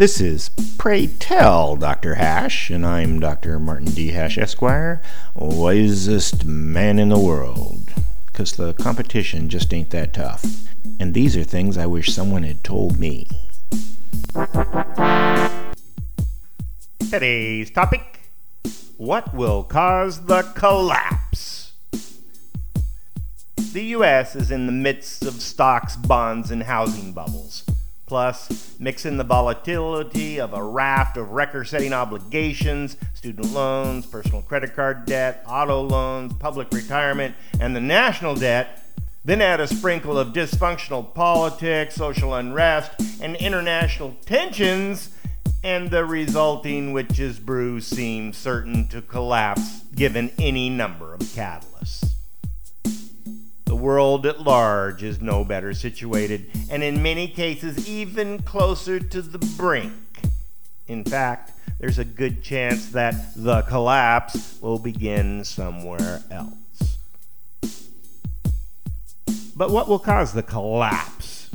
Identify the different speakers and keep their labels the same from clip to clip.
Speaker 1: This is Pray Tell Dr. Hash, and I'm Dr. Martin D. Hash, Esquire, wisest man in the world. Because the competition just ain't that tough. And these are things I wish someone had told me. Today's topic What will cause the collapse? The U.S. is in the midst of stocks, bonds, and housing bubbles. Plus, mix in the volatility of a raft of record setting obligations, student loans, personal credit card debt, auto loans, public retirement, and the national debt. Then add a sprinkle of dysfunctional politics, social unrest, and international tensions, and the resulting witch's brew seems certain to collapse given any number of catalysts world at large is no better situated, and in many cases, even closer to the brink. In fact, there's a good chance that the collapse will begin somewhere else. But what will cause the collapse?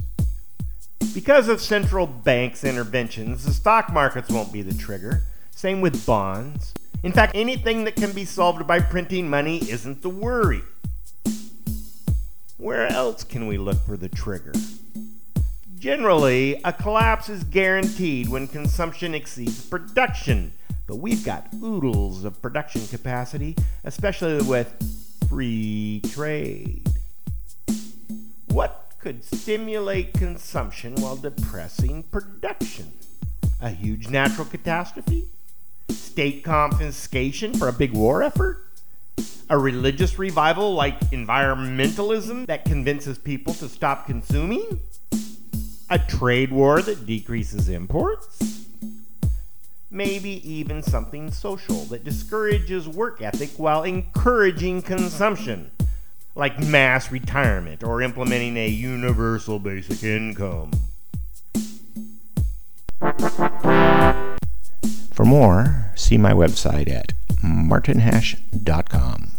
Speaker 1: Because of central banks' interventions, the stock markets won't be the trigger. Same with bonds. In fact, anything that can be solved by printing money isn't the worry. Where else can we look for the trigger? Generally, a collapse is guaranteed when consumption exceeds production, but we've got oodles of production capacity, especially with free trade. What could stimulate consumption while depressing production? A huge natural catastrophe? State confiscation for a big war effort? A religious revival like environmentalism that convinces people to stop consuming? A trade war that decreases imports? Maybe even something social that discourages work ethic while encouraging consumption, like mass retirement or implementing a universal basic income. For more, see my website at martinhash.com.